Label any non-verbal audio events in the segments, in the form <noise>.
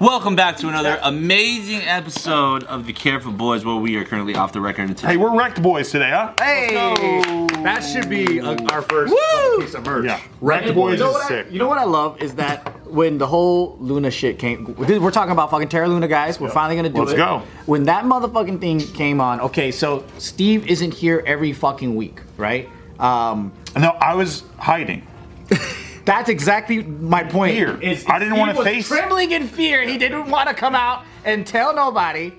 Welcome back to another amazing episode of the Careful Boys, where we are currently off the record. Today, Hey, we're wrecked boys today, huh? Hey, that should be uh, our first piece of merch. Yeah. Wrecked Wrecked boys Boys is is what I- sick. You know what I love is that when the whole Luna shit came, we're talking about fucking Terra Luna, guys. We're finally gonna do it. Let's it. go. When that motherfucking thing came on, okay, so Steve isn't here every fucking week, right? Um, No, I was hiding. <laughs> that's exactly my point. Fear. Is- I didn't wanna face- trembling in fear. He didn't want to come out and tell nobody.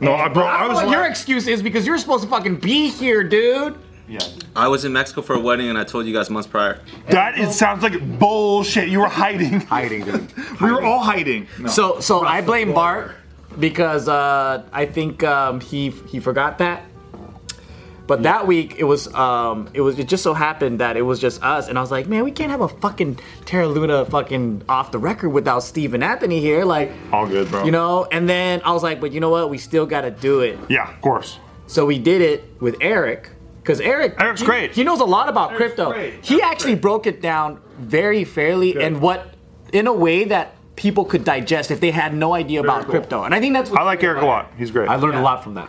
No, I, bro, I I don't know was. what your excuse is because you're supposed to fucking be here, dude. yeah. I was in Mexico for a wedding, and I told you guys months prior. That it sounds like bullshit. You were hiding. <laughs> Hiding, dude. <laughs> We were all hiding. No. So, so I blame Bart because uh, I think um, he he forgot that. But that week it was um, it was it just so happened that it was just us, and I was like, man, we can't have a fucking Terra Luna fucking off the record without Steve and Anthony here, like, all good, bro. you know. And then I was like, but you know what, we still got to do it. Yeah, of course. So we did it with Eric. Because Eric, Eric's he- great. He knows a lot about crypto. great. He actually broke it down very fairly and what, in a way that people could digest if they had no idea about cool. crypto. And I think that's what I like Eric a lot. He's great. I learned a lot from that.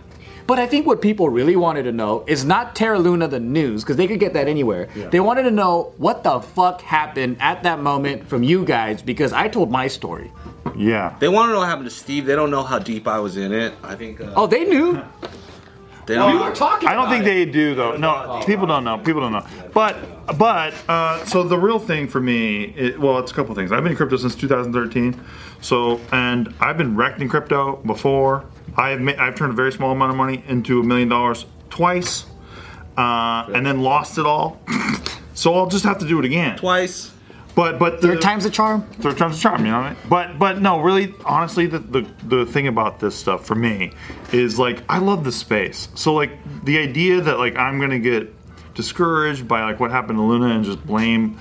But I think what people really wanted to know is not Terra Luna the news, because they could get that anywhere. They wanted to know what the fuck happened at that moment from you guys, because I told my story. yeah. They want to know what happened to Steve. They don't know how deep I was in it. I think. Uh, Oh, they knew. <laughs> they don't. We were talking. I don't about think it. they do though. No, people don't know. People don't know. But but uh, so the real thing for me, it, well, it's a couple things. I've been in crypto since 2013. So and I've been wrecked in crypto before. I've ma- I've turned a very small amount of money into a million dollars twice, uh, and then lost it all. <laughs> so I'll just have to do it again. twice. But but the, Third time's a charm. third time's a charm, you know what I mean? But but no, really, honestly, the, the the thing about this stuff for me is like I love the space. So like the idea that like I'm gonna get discouraged by like what happened to Luna and just blame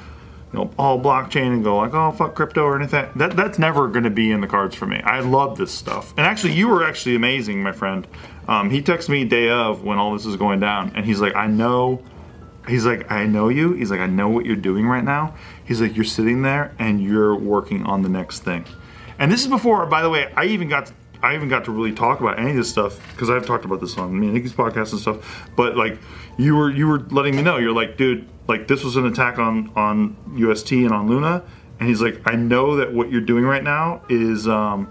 you know all blockchain and go like oh fuck crypto or anything that that's never gonna be in the cards for me. I love this stuff. And actually, you were actually amazing, my friend. Um, he texted me day of when all this is going down, and he's like, I know He's like, I know you. He's like, I know what you're doing right now. He's like, you're sitting there and you're working on the next thing. And this is before, by the way, I even got to, I even got to really talk about any of this stuff because I've talked about this on me and Nikki's podcast and stuff. But like, you were you were letting me know. You're like, dude, like this was an attack on on UST and on Luna. And he's like, I know that what you're doing right now is um,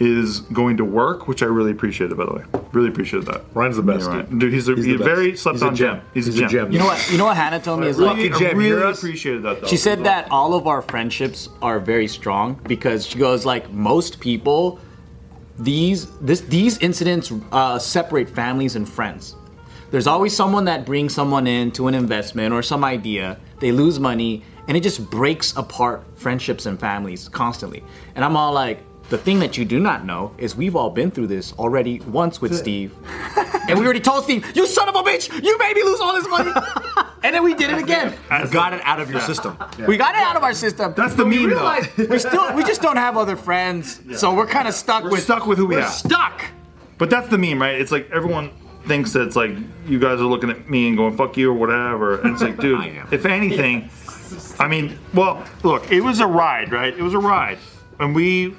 is going to work, which I really appreciated. By the way, really appreciated that. Ryan's the best, Yeah, right. dude. dude. He's a, He's he's best. very slept He's a on gem. He's, He's a a gem. gem. You know what? You know what Hannah told me is like. Really, Lucky I Gem, you really hear us? appreciated that though. She said that all of our friendships are very strong because she goes like most people, these this these incidents uh, separate families and friends. There's always someone that brings someone into an investment or some idea. They lose money, and it just breaks apart friendships and families constantly. And I'm all like, the thing that you do not know is we've all been through this already once with Steve, and we already told Steve, "You son of a bitch, you made me lose all this money," <laughs> and then we did it again. You got it out of your system. We got it out of our system. That's the meme, though. <laughs> We still we just don't have other friends, so we're kind of stuck We're with stuck with who we we're have. stuck. But that's the meme, right? It's like everyone thinks that it's like you guys are looking at me and going "fuck you" or whatever, and it's like, dude, <laughs> if anything, I mean, well, look, it was a ride, right? It was a ride, and we,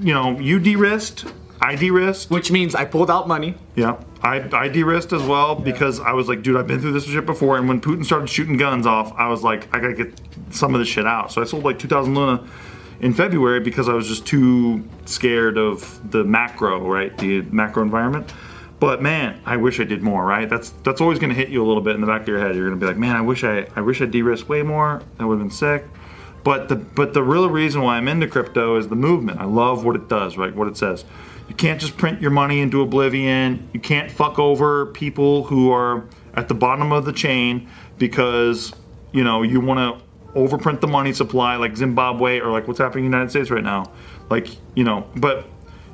you know, you de-risked, I de-risked, Which means I pulled out money. yeah, I I de-risked as well because I was like, dude, I've been through this shit before, and when Putin started shooting guns off, I was like, I gotta get some of this shit out. So I sold like 2,000 Luna in February because I was just too scared of the macro, right, the macro environment. But man, I wish I did more, right? That's that's always gonna hit you a little bit in the back of your head. You're gonna be like, man, I wish I I wish I de-risked way more. That would have been sick. But the but the real reason why I'm into crypto is the movement. I love what it does, right? What it says. You can't just print your money into oblivion. You can't fuck over people who are at the bottom of the chain because you know you want to overprint the money supply like Zimbabwe or like what's happening in the United States right now. Like you know, but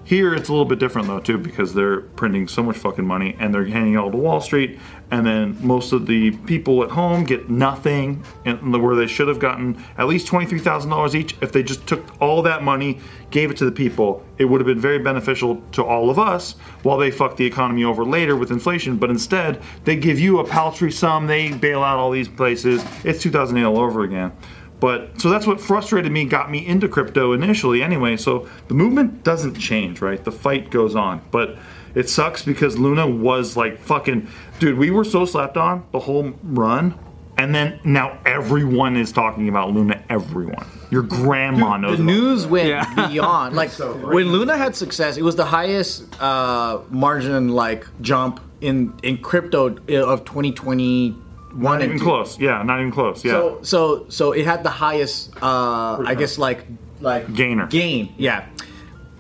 here it's a little bit different though too because they're printing so much fucking money and they're handing it all to Wall Street, and then most of the people at home get nothing, and where they should have gotten at least twenty three thousand dollars each if they just took all that money, gave it to the people. It would have been very beneficial to all of us while they fuck the economy over later with inflation. But instead, they give you a paltry sum. They bail out all these places. It's 2008 all over again. But so that's what frustrated me, got me into crypto initially anyway. So the movement doesn't change, right? The fight goes on. But it sucks because Luna was like fucking dude, we were so slapped on the whole run. And then now everyone is talking about Luna. Everyone, your grandma knows. the about news went beyond <laughs> like so when Luna had success, it was the highest uh, margin like jump in in crypto of 2021 And even close. Yeah, not even close. Yeah. So so so it had the highest uh I guess like like Gainer. Gain, yeah.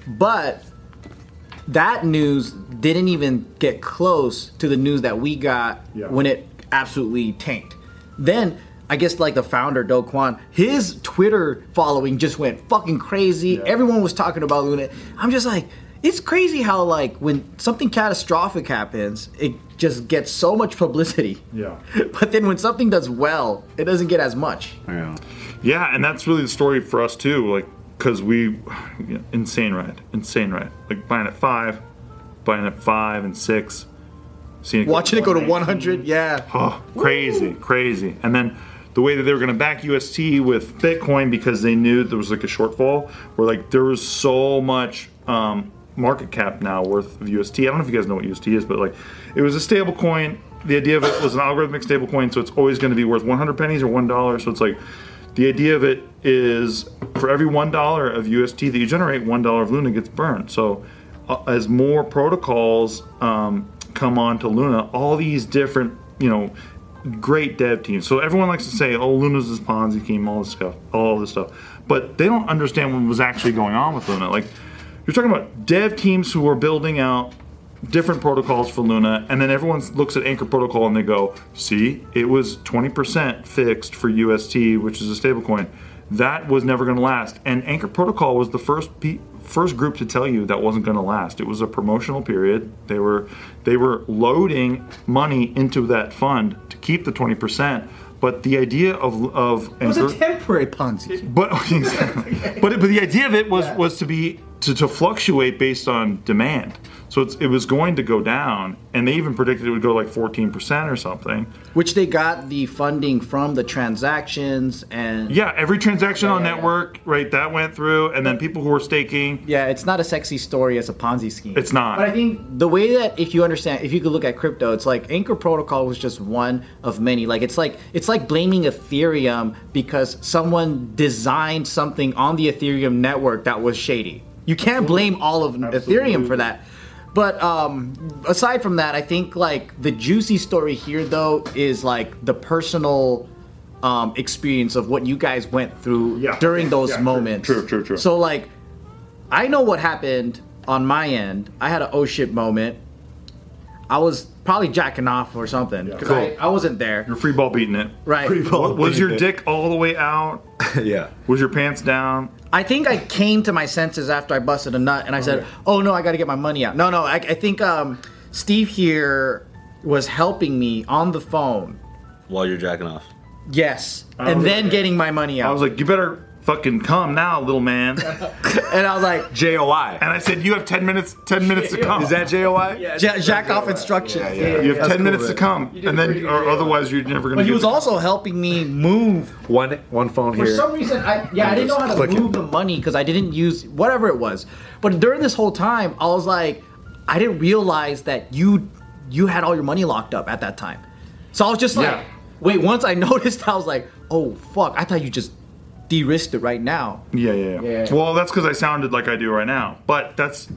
But that news didn't even get close to the news that we got Yeah. when it absolutely tanked. Then I guess like the founder Do Kwon, his Twitter following just went fucking crazy. Everyone was talking about Luna. I'm just like, it's crazy how like when something catastrophic happens, it just gets so much publicity. Yeah. <laughs> But then when something does well, it doesn't get as much. Yeah. Yeah, and that's really the story for us too. Like, cause we insane ride, insane ride. Like buying at five, buying at five and six, seeing it go Watching it go to 100, yeah. Oh, crazy, crazy. And then the way that they were going to back UST with Bitcoin because they knew there was like a shortfall, where like there was so much um, market cap now worth of UST. I don't know if you guys know what UST is, but like it was a stable coin. The idea of it was an algorithmic stable coin, so it's always going to be worth 100 pennies or one dollar. So it's like the idea of it is for every one dollar of UST that you generate, one dollar of Luna gets burned. So uh, as more protocols um, come on to Luna, all these different, you know, great dev teams. So everyone likes to say, "Oh, Luna's this Ponzi scheme, all this stuff, all this stuff," but they don't understand what was actually going on with Luna. Like you're talking about dev teams who are building out different protocols for Luna, and then everyone looks at Anchor Protocol and they go, "See, it was 20% fixed for UST, which is a stablecoin. That was never going to last." And Anchor Protocol was the first pe- first group to tell you that wasn't going to last. It was a promotional period. They were they were loading money into that fund to keep the 20%. But the idea of of It was a temporary Ponzi. but <laughs> but but the idea of it was was to be to, to fluctuate based on demand. So it's, it was going to go down, and they even predicted it would go like 14% or something. Which they got the funding from the transactions and Yeah, every transaction on Yeah, yeah, network, right, that went through, and then people who were staking. Yeah, it's not a sexy story as a Ponzi scheme. It's not. But I think the way that if you understand, if you could look at crypto, it's like Anchor Protocol was just one of many. Like it's like it's like blaming Ethereum because someone designed something on the Ethereum network that was shady. You can't blame all of Ethereum for that. But um, aside from that, I think like the juicy story here though is like the personal um, experience of what you guys went through Yeah. during those Yeah, moments. true, true, true. So like I know what happened on my end. I had an oh shit moment. I was probably jacking off or something because Cool. I, I wasn't there. You're free ball beating it. Right. What- was your dick all the way out? <laughs> yeah. Was your pants down? I think I came to my senses after I busted a nut and I said, "Oh no, I got to get my money out." No, no, I, I think um, Steve here was helping me on the phone. while you're jacking off. Yes, and then like- getting my money out. I was like, you better fucking come now, little man. <laughs> and I was like, JOI. And I said, you have 10 minutes, 10 minutes to <laughs> come. Is that JOI? ja- "Jack off instructions." Yeah, yeah. You have That's 10 cool, minutes to come, and then, or otherwise, you're never gonna. But he was the- also helping me move One one phone For here. For some reason, I yeah, I didn't know how to Clicking. move the money because I didn't use whatever it was. But during this whole time, I was like, I didn't realize that you you had all your money locked up at that time. So I was just like, Yeah. wait. Once I <laughs> noticed, I was like, oh fuck! I thought you just de-risked it right now. Yeah, yeah, yeah. Yeah. Well, that's because I sounded like I do right now. But that's,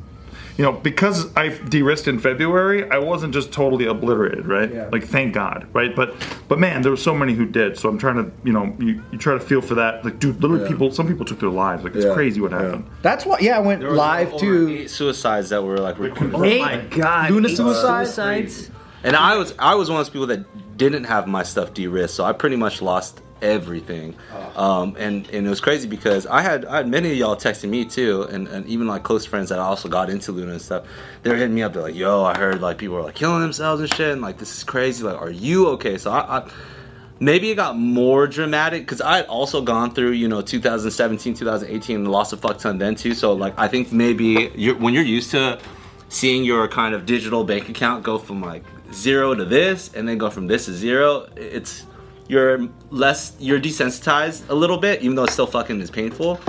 you know, because I de-risked in February, I wasn't just totally obliterated, right? Yeah. Like, thank God, right? But, but man, there were so many who did. So I'm trying to, you know, you, you try to feel for that. Like, dude, literally, people, some people took their lives. Like, it's Yeah. crazy what Yeah. happened. That's why. Yeah, I went live over to suicides that were like recorded. Oh eight my God, Luna eight suicide. Suicides. And I was I was one of those people that didn't have my stuff de-risked, so I pretty much lost everything. Um, and and it was crazy because I had I had many of y'all texting me too, and, and even like close friends that I also got into Luna and stuff. They're hitting me up. They're like, "Yo, I heard like people were like killing themselves and shit, and like this is crazy. Like, are you okay?" So I. I Maybe it got more dramatic because I had also gone through, you know, 2017, 2018, and lost a fuck ton then too. So, like, I think maybe you're, when you're used to seeing your kind of digital bank account go from like zero to this and then go from this to zero it's you're less you're desensitized a little bit, even though it's still fucking is painful.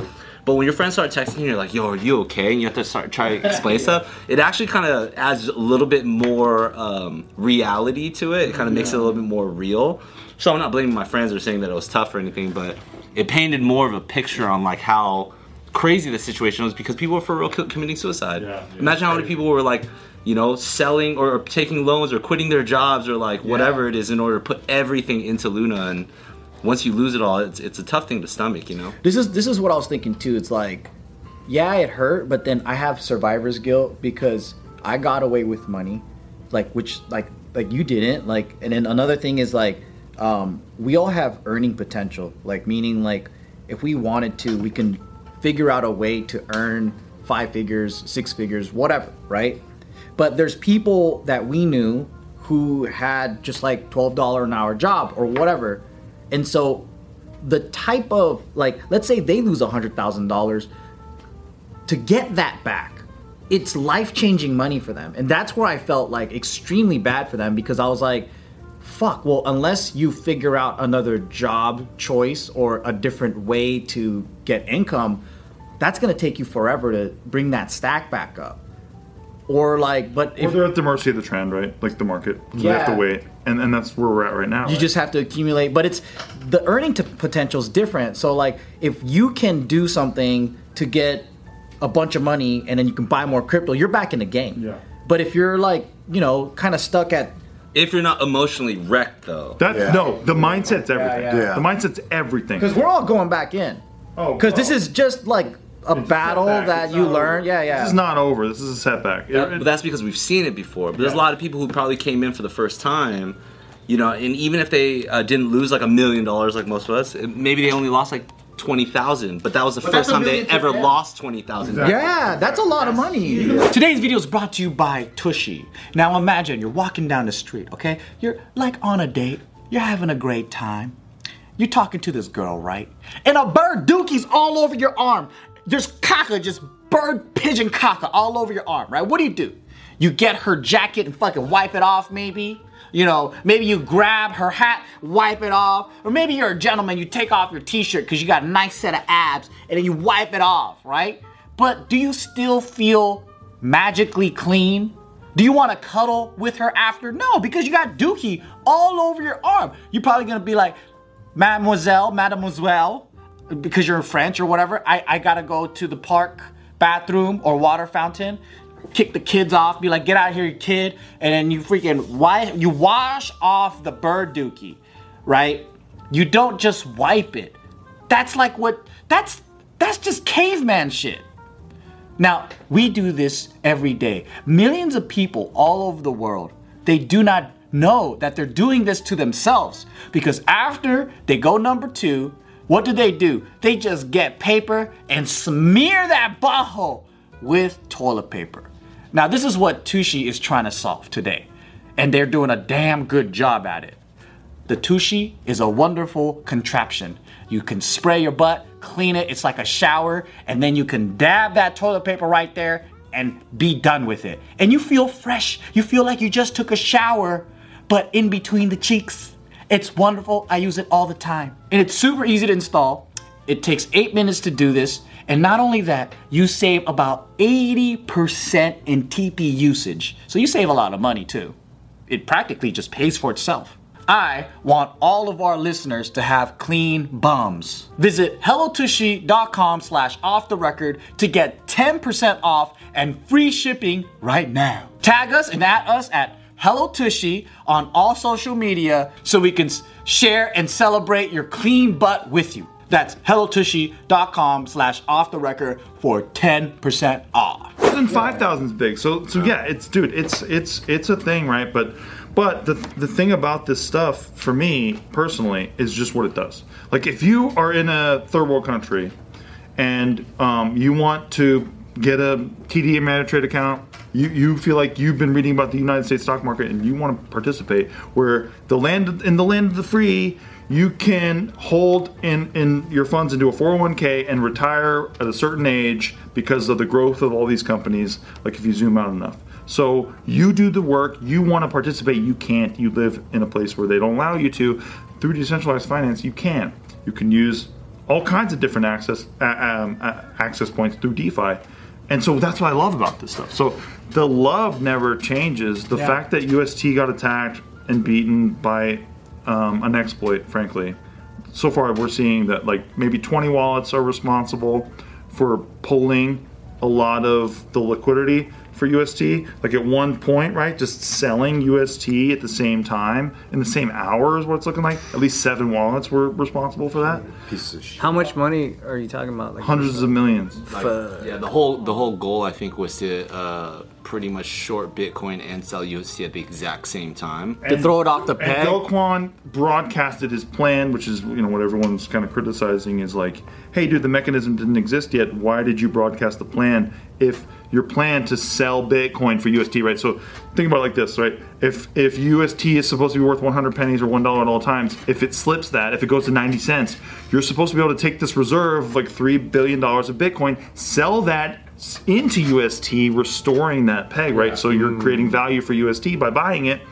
But when your friends start texting you, you're like, "Yo, are you okay?" and you have to start try to explain <laughs> stuff. It actually kind of adds a little bit more um, reality to it. It kind of makes it a little bit more real. So I'm not blaming my friends or saying that it was tough or anything, but it painted more of a picture on like how crazy the situation was because people were for real committing suicide. Yeah, yeah, Imagine how many people were like, you know, selling or taking loans or quitting their jobs or like whatever it is in order to put everything into Luna. And once you lose it all, it's it's a tough thing to stomach, you know. This is this is what I was thinking too. It's like, yeah, it hurt, but then I have survivor's guilt because I got away with money, like which like like you didn't. Like, and then another thing is like, um, we all have earning potential. Like meaning like, if we wanted to, we can figure out a way to earn five figures, six figures, whatever, right? But there's people that we knew who had just like twelve dollar an hour job or whatever, and so the type of like let's say they lose hundred thousand dollars to get that back it's life-changing money for them. And that's where i felt like extremely bad for them because i was like fuck well unless you figure out another job choice or a different way to get income that's going to take you forever to bring that stack back up or like but Or if they're at the mercy of the trend, right? Like the market. So They have to wait, and and that's where we're at right now. You right? just have to accumulate, but it's the earning to potential is different. So like if you can do something to get a bunch of money and then you can buy more crypto, you're back in the game. Yeah. But if you're like, you know, kind of stuck at If you're not emotionally wrecked, though. That Yeah. no, the mindset's everything. yeah. Yeah. The mindset's everything. because we're all going back in. Oh, Because this is just like a It's battle setback. that It's you not learn. over. Yeah, yeah. This is not over. This is a setback. It- That- it- but that's because we've seen it before. But there's a lot of people who probably came in for the first time, you know, and even if they uh, didn't lose like a million dollars like most of us, it- maybe they only lost like twenty thousand. But that was the But first time they ever them. lost twenty thousand. Exactly. Yeah, that's a lot of money. Today's video is brought to you by Tushy. Now imagine you're walking down the street, okay? You're like on a date, you're having a great time. You're talking to this girl, right? And a bird dookie's all over your arm. There's caca, just bird pigeon caca all over your arm, right? What do you do? You get her jacket and fucking wipe it off, maybe? You know, maybe you grab her hat, wipe it off. Or maybe you're a gentleman, you take off your t shirt because you got a nice set of abs and then you wipe it off, right? But do you still feel magically clean? Do you want to cuddle with her after? No, because you got dookie all over your arm. You're probably gonna be like, Mademoiselle, Mademoiselle, because you're in French or whatever. I, I gotta go to the park bathroom or water fountain, kick the kids off, be like, get out of here, you kid, and then you freaking why you wash off the bird dookie, right? You don't just wipe it. That's like what that's that's just caveman shit. Now, we do this every day. Millions of people all over the world, they do not know that they're doing this to themselves because after they go number two, what do they do? They just get paper and smear that butthole with toilet paper. Now, this is what Tushy is trying to solve today, and they're doing a damn good job at it. The Tushy is a wonderful contraption. You can spray your butt, clean it, it's like a shower, and then you can dab that toilet paper right there and be done with it. And you feel fresh. You feel like you just took a shower, but in between the cheeks. It's wonderful. I use it all the time. And it's super easy to install. It takes eight minutes to do this. And not only that, you save about 80% in TP usage. So you save a lot of money too it practically just pays for itself. I want all of our listeners to have clean bums. Visit hellotushy.com slash off the record to get 10% off and free shipping right now. Tag us and at us at Hello Tushy on all social media so we can share and celebrate your clean butt with you. That's hellotushy.com slash off the record for 10% off. five thousand is big. So so yeah, it's dude, it's it's it's a thing, right? But but the the thing about this stuff for me personally is just what it does. Like if you are in a third world country and um, you want to get a TD Ameritrade account. You, you feel like you've been reading about the United States stock market and you want to participate where the land in the land of the free you can hold in, in your funds into a 401k and retire at a certain age because of the growth of all these companies like if you zoom out enough so you do the work you want to participate you can't you live in a place where they don't allow you to through decentralized finance, you can. You can use all kinds of different access uh, um, uh, access points through DeFi, and so that's what I love about this stuff. So the love never changes. The Yeah. fact that UST got attacked and beaten by um, an exploit, frankly, so far we're seeing that like maybe 20 wallets are responsible for pulling a lot of the liquidity for UST. Like at one point, right, just selling UST at the same time in the same hour is what it's looking like. At least seven wallets were responsible for that. Piece of shit. How much money are you talking about? Like Hundreds of millions. Like, yeah, the whole the whole goal I think was to uh, pretty much short Bitcoin and sell UST at the exact same time. To throw it off the And peg. Do Kwon broadcasted his plan, which is you know what everyone's kind of criticizing is like, hey, dude, the mechanism didn't exist yet. Why did you broadcast the plan if your plan to sell Bitcoin for UST, right? So think about it like this, right? If if UST is supposed to be worth 100 pennies or one dollar at all times, if it slips that, if it goes to 90 cents, you're supposed to be able to take this reserve of like three billion dollars of Bitcoin, sell that into UST, restoring that peg, right? So you're mm-hmm. creating value for UST by buying it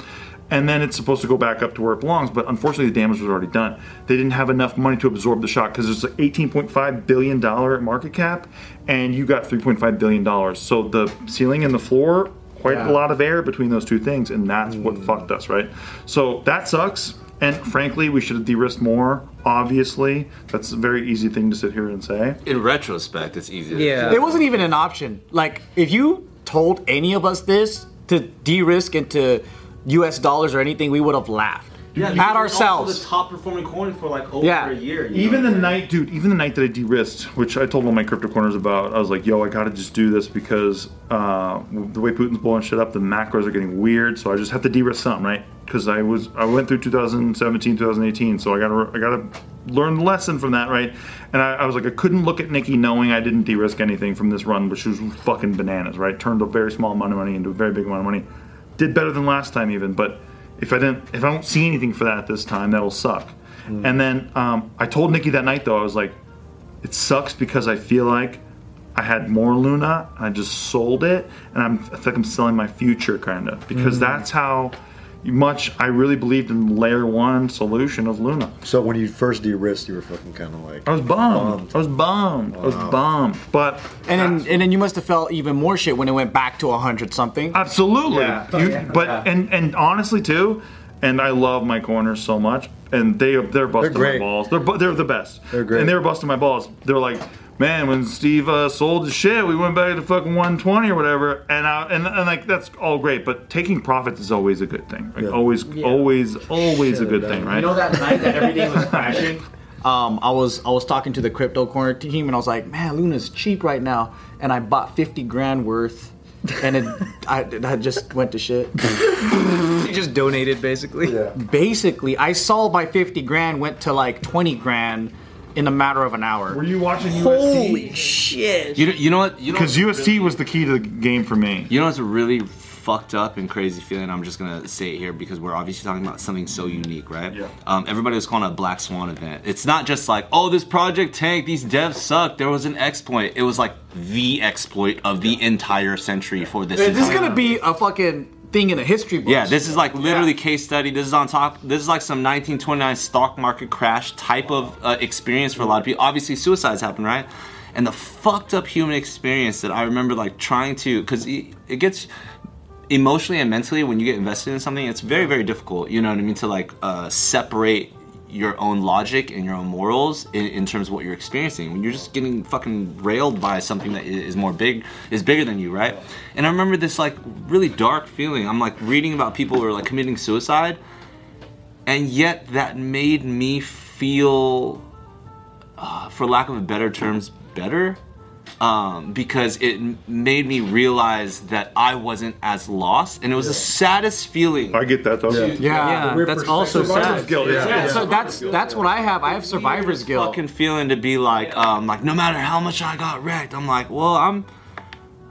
and then it's supposed to go back up to where it belongs. But unfortunately, the damage was already done. They didn't have enough money to absorb the shock because there's an 18.5 billion dollar market cap, and you got 3.5 billion dollars. So the ceiling and the floor, quite Yeah. a lot of air between those two things, and that's what mm. fucked us, right? So that sucks. And frankly, we should have de-risked more. Obviously, that's a very easy thing to sit here and say. In retrospect, it's easy. To Yeah. It wasn't even an option. Like, if you told any of us this to de-risk into U.S. dollars or anything, we would have laughed Yeah, at ourselves. the top performing coin for like over Yeah. a year. Even the night, dude, even the night that I de-risked, which I told all my crypto corners about, I was like, yo, I gotta just do this because uh, the way Putin's blowing shit up, the macros are getting weird, so I just have to de-risk something, right? Because I was, I went through 2017, 2018, so I gotta, I gotta learn the lesson from that, right? And I, I was like, I couldn't look at Nikki knowing I didn't de-risk anything from this run, which was fucking bananas, right? Turned a very small amount of money into a very big amount of money. Did better than last time even, but if I didn't, if I don't see anything for that this time, that'll suck. And then um, I told Nikki that night though, I was like, it sucks because I feel like I had more Luna, I just sold it, and I'm, I feel like I'm selling my future kind of because that's how much I really believed in layer one solution of Luna. So when you first de-risked, you were fucking kind of like. I was bummed. I was bummed. I was bummed. But And then, and then you must have felt even more shit when it went back to hundred something. Absolutely. Yeah. You, Yeah. But and and honestly too, and I love my corners so much, and they they're busting my balls. They're bu- they're the best. They're great. And they were busting my balls. They're like, man, when Steve uh, sold his shit, we went back to fucking 120 or whatever, and I, and and like that's all great, but taking profits is always a good thing. Like Yeah. always, always, always a good thing, right? You know that night that everything was <laughs> crashing? um, I was I was talking to the crypto corner team and I was like, man, Luna's cheap right now, and I bought fifty grand worth, and it I, I just went to shit. you just donated basically. Yeah. Basically, I sold my fifty grand, went to like twenty grand in a matter of an hour. Were you watching UST? Holy shit! You know, you know what? You know Because what's UST was the key to the game for me. You know what's a really fucked up and crazy feeling? I'm just gonna say it here because we're obviously talking about something so unique, right? Yeah. Um, everybody was calling it a black swan event. It's not just like, oh, this project tanked, these devs suck. There was an exploit. It was like the exploit of the entire century for this. This is gonna be a fucking thing in the history books. Yeah, this is like literally case study. This is on top. This is like some 1929 stock market crash type of uh, experience for a lot of people. Obviously, suicides happen, right? And the fucked up human experience that I remember like trying to, because it, it gets emotionally and mentally when you get invested in something, it's very very difficult. You know what I mean? To like uh, separate your own logic and your own morals in, in terms of what you're experiencing when you're just getting fucking railed by something that is more big is bigger than you right and i remember this like really dark feeling i'm like reading about people who are like committing suicide and yet that made me feel uh, for lack of better terms better um, because it made me realize that i wasn't as lost and it was the saddest feeling I get that though. Yeah. yeah. Yeah, that's also Survivor's sad. guilt. It's- Yeah, it's- so that's that's what I have. I have survivor's guilt. fucking feeling to be like, um, like no matter how much I got wrecked, I'm like, well, I'm,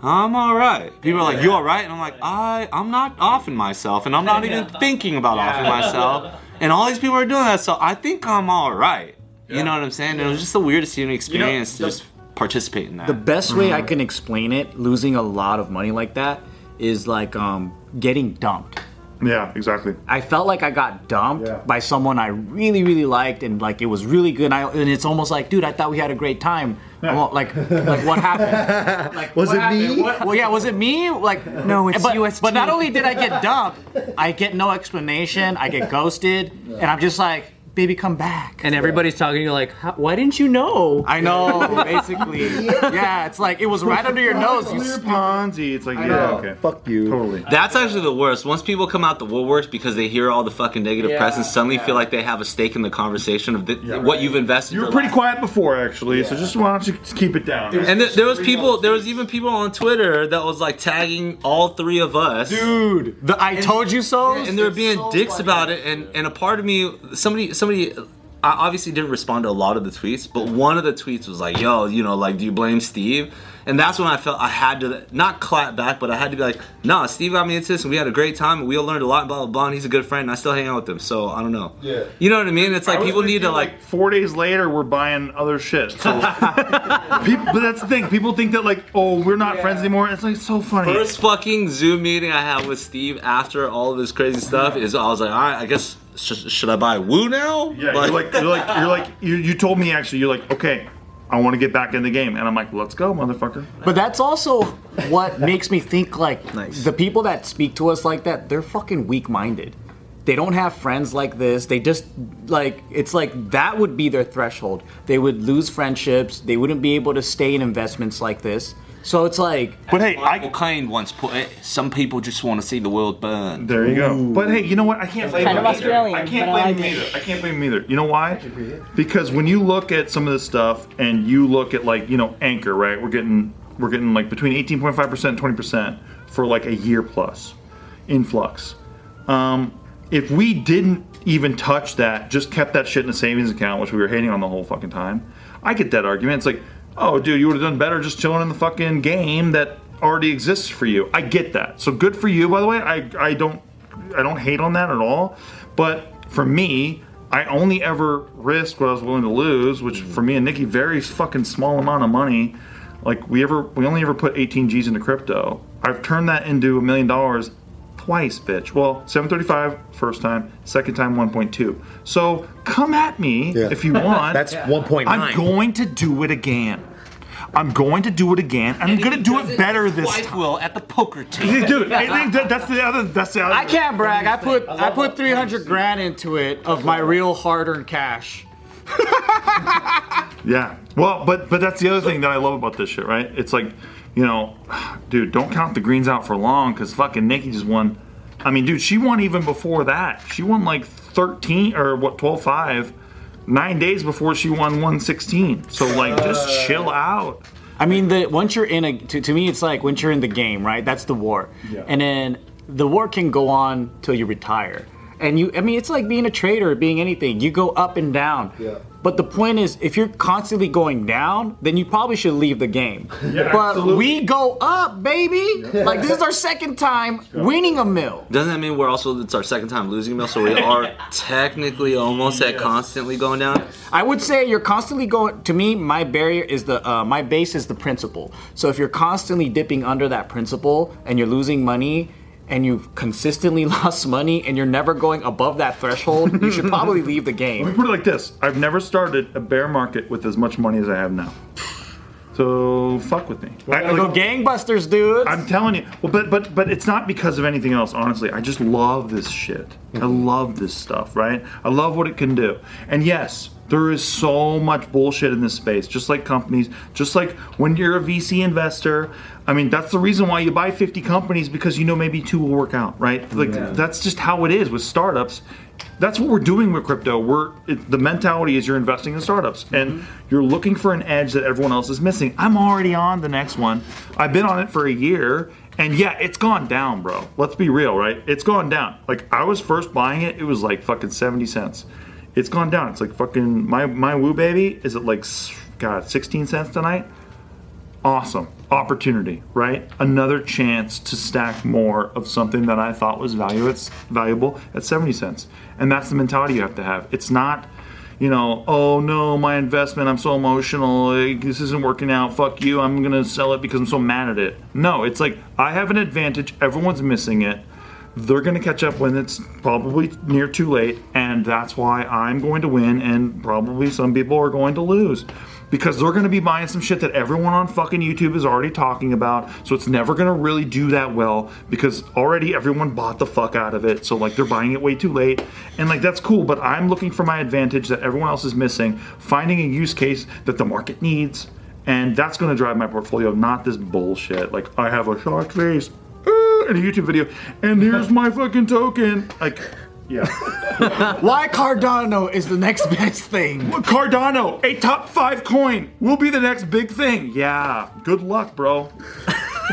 I'm all right. People are like, you all right? And I'm like, I, I'm not offing myself, and I'm not even <laughs> thinking about offing myself. And all these people are doing that, so I think I'm all right. You know what I'm saying? And it was just the weirdest human experience to the- just participate in that. The best way I can explain it, losing a lot of money like that, is like um, getting dumped. Yeah, exactly. I felt like I got dumped Yeah. by someone I really, really liked, and like it was really good. And, I, and it's almost like, dude, I thought we had a great time. I won't- like, like what happened? <laughs> Like, Was what it happened? me? What- well, yeah, was it me? Like, No, it's but, UST. But not only did I get dumped, I get no explanation. I get ghosted, <laughs> and I'm just like, baby, come back. And everybody's talking to you like, why didn't you know? I know, basically. yeah, it's like it was right under your nose. You Clear stupid- Ponzi. It's like, yeah, know. okay. Fuck you. Totally. That's actually the worst. Once people come out the woodworks because they hear all the fucking negative press and suddenly feel like they have a stake in the conversation of the, what you've invested. You were pretty life. quiet before, actually, so just why don't you just keep it down? And th- there was people, there was even people on Twitter that was like tagging all three of us. Dude, the I told you so. and they were being dicks about it and and a part of me somebody somebody I obviously didn't respond to a lot of the tweets but one of the tweets was like yo you know like do you blame steve and that's when i felt i had to not clap back but i had to be like nah steve got me into this and we had a great time and we all learned a lot blah blah blah and he's a good friend and i still hang out with him so i don't know Yeah. you know what i mean it's like people need to you, like four days later we're buying other shit. So <laughs> people, but that's the thing. People think that like, oh, we're not friends anymore. It's like so funny. First fucking Zoom meeting I had with Steve after all of this crazy stuff is I was like, all right, I guess sh- should I buy Woo now? yeah, you're like, you're like, you're like, you, you told me actually. You're like, okay, I want to get back in the game, and I'm like, let's go, motherfucker. But that's also what <laughs> makes me think like Nice. the people that speak to us like that, they're fucking weak minded. They don't have friends like this. They just like it's like that would be their threshold. They would lose friendships. They wouldn't be able to stay in investments like this. So it's like But hey, Michael I. Caine once put it. Some people just want to see the world burn. There you go. But hey, you know what? I can't blame Kind him of either. Australian, I can't but I blame like him it. either. I can't blame him either. You know why? Because when you look at some of this stuff and you look at like you know Anchor, right? We're getting we're getting like between 18.5 percent, and 20 percent for like a year plus influx. Um, if we didn't even touch that, just kept that shit in a savings account, which we were hating on the whole fucking time, I get that argument. It's like, oh, dude, you would have done better just chilling in the fucking game that already exists for you. I get that. So good for you, by the way. I I don't I don't hate on that at all. But for me, I only ever risked what I was willing to lose, which for me and Nikki, very fucking small amount of money. Like we ever, we only ever put 18 G's into crypto. I've turned that into a million dollars twice, bitch. Well, 735 first time, second time 1.2. So come at me Yeah. if you want. <laughs> That's 1.9. I'm going to do it again. I'm going to do it again. and I'm going to do it better this Wife time. will at the poker table. Dude, I think that, that's the other. That's the other. I can't brag. I put I put 300 grand into it of my real hard-earned cash. <laughs> Yeah. Well, but but that's the other thing that I love about this shit, right? It's like, you know, <sighs> dude, don't count the greens out for long because fucking Nikki just won. I mean, dude, she won even before that. She won like 13 or what 12 5 nine days before she won 116. So like, just uh. chill out. I mean, the once you're in a to, to me, it's like once you're in the game, right? That's the war, and then the war can go on till you retire. And you, I mean, it's like being a trader, being anything. You go up and down. Yeah. But the point is, if you're constantly going down, then you probably should leave the game. <laughs> Yeah, but absolutely. we go up, baby. Like this is our second time winning a mill. Doesn't that mean we're also it's our second time losing a mill, so we <laughs> are technically almost at constantly going down? I would say you're constantly going. To me, my barrier is the uh, my base is the principal. So if you're constantly dipping under that principal and you're losing money. And you've consistently <laughs> lost money, and you're never going above that threshold. You should probably leave the game. Let me put it like this: I've never started a bear market with as much money as I have now. So fuck with me. I- Go gangbusters, dude. I'm telling you. Well, but but but it's not because of anything else. Honestly, I just love this shit. I mm-hmm. love this stuff. Right? I love what it can do. And yes, there is so much bullshit in this space. Just like companies, just like when you're a VC investor. I mean, that's the reason why you buy 50 companies because you know maybe two will work out. Right? Like that's just how it is with startups. That's what we're doing with crypto. We're it, the mentality is you're investing in startups and mm-hmm. you're looking for an edge that everyone else is missing. I'm already on the next one. I've been on it for a year and yeah, it's gone down, bro. Let's be real, right? It's gone down. Like I was first buying it, it was like fucking 70 cents. It's gone down. It's like fucking my my woo baby is at like god 16 cents tonight awesome opportunity, right? Another chance to stack more of something that I thought was value it's valuable at 70 cents. And that's the mentality you have to have. It's not, you know, oh no, my investment, I'm so emotional, this isn't working out, fuck you, I'm gonna sell it because I'm so mad at it. No, it's like I have an advantage, everyone's missing it. they're to catch up when it's probably near too late, and that's why I'm going to win, and probably some people are going to lose. Because they're to be buying some shit that everyone on fucking YouTube is already talking about, so it's never to really do that well because already everyone bought the fuck out of it. So, like, they're buying it way too late, and like, that's cool, but I'm looking for my advantage that everyone else is missing, finding a use case that the market needs, and that's to drive my portfolio, not this bullshit. Like, I have a shocked face uh, in a YouTube video, and here's <laughs> my fucking token. Like, yeah. <laughs> Why Cardano is the next best thing? Cardano, a top five coin, will be the next big thing. Yeah. Good luck, bro.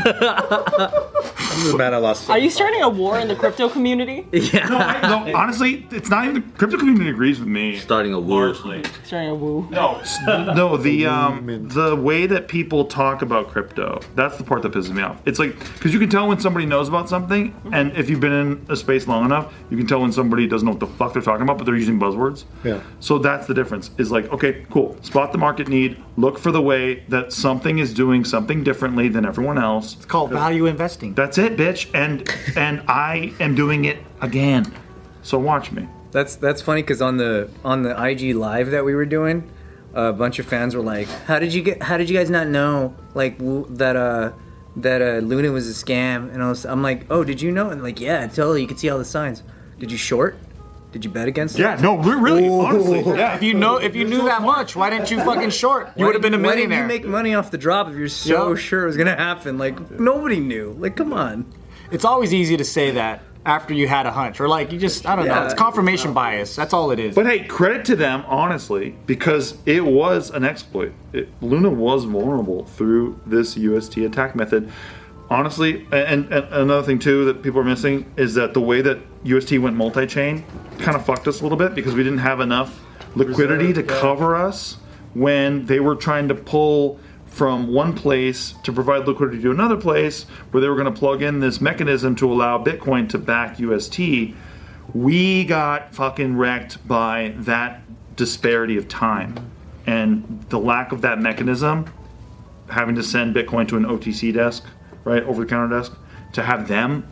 <laughs> I'm mad I lost. Are you starting a war in the crypto community? <laughs> No, I, no, honestly, it's not even the crypto community agrees with me. Starting a war. Starting a woo. No, no, the um, the way that people talk about crypto, that's the part that pisses me off. It's like because you can tell when somebody knows about something, and if you've been in a space long enough, you can tell when somebody doesn't know what the fuck they're talking about, but they're using buzzwords. Yeah. So that's the difference. Is like, okay, cool. Spot the market need. Look for the way that something is doing something differently than everyone else. It's called value investing. That's it, bitch. And and I am doing it again. So watch me. That's that's funny because on the on the IG live that we were doing, a bunch of fans were like, "How did you get? How did you guys not know like w- that uh that uh Luna was a scam?" And I was, I'm like, "Oh, did you know?" And like, "Yeah, totally. You could see all the signs. Did you short? Did you bet against it?" Yeah. No. re- Really. Honestly. <laughs> Yeah. If you know, if you knew that much, why didn't you fucking short? You would have been a didn't- Why didn't millionaire. you make money off the drop if you're so Yeah. sure it was gonna happen? Like nobody knew. Like, come on. It's always easy to say that after you had a hunch, or like you just, I don't know. Yeah. It's confirmation bias. That's all it is. But hey, credit to them, honestly, because it was an exploit. It, Luna was vulnerable through this UST attack method. Honestly, and, and another thing too that people are missing is that the way that UST went multi-chain kind of fucked us a little bit because we didn't have enough liquidity to cover us when they were trying to pull from one place to provide liquidity to another place where they were going to plug in this mechanism to allow Bitcoin to back UST we got fucking wrecked by that disparity of time and the lack of that mechanism having to send bitcoin to an otc desk right over the counter desk to have them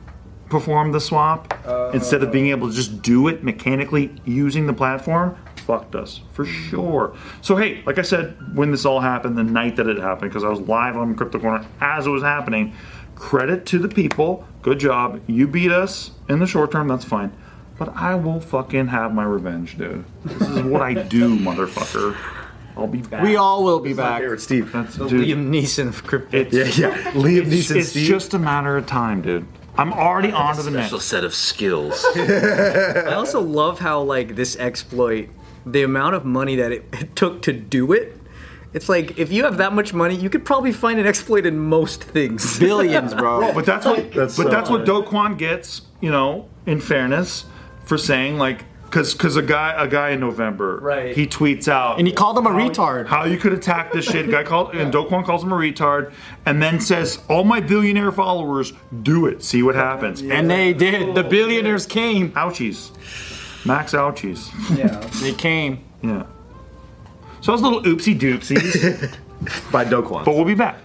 perform the swap uh-huh. instead of being able to just do it mechanically using the platform fucked us for sure so hey like i said when this all happened the night that it happened because i was live on crypto corner as it was happening credit to the people good job you beat us in the short term that's fine but I will fucking have my revenge, dude. This is what I do, <laughs> motherfucker. I'll be back. we all will be back. Favorite Steve. That's, The dude, Liam Neeson of crypto. it's, Yeah, yeah. Liam it's, Neeson. it's Steve. just a matter of time, dude. I'm already on to the Special next. set of skills. <laughs> I also love how like this exploit, the amount of money that it, it took to do it. It's like if you have that much money, you could probably find an exploit in most things. <laughs> Billions, bro. <laughs> But that's what. That's but so that's what. Do Kwon gets. You know, in fairness, for saying like, because because a guy a guy in November, Right. He tweets out, And he called him a how- retard. How you could attack this shit? Guy called and Do Kwon calls him a retard, and then says, "All my billionaire followers do it. See what happens." and they did. The billionaires came. Ouchies, max ouchies. yeah. <laughs> They came. Yeah. So those little oopsie doopsies, <laughs> by Do Kwon. but we'll be back.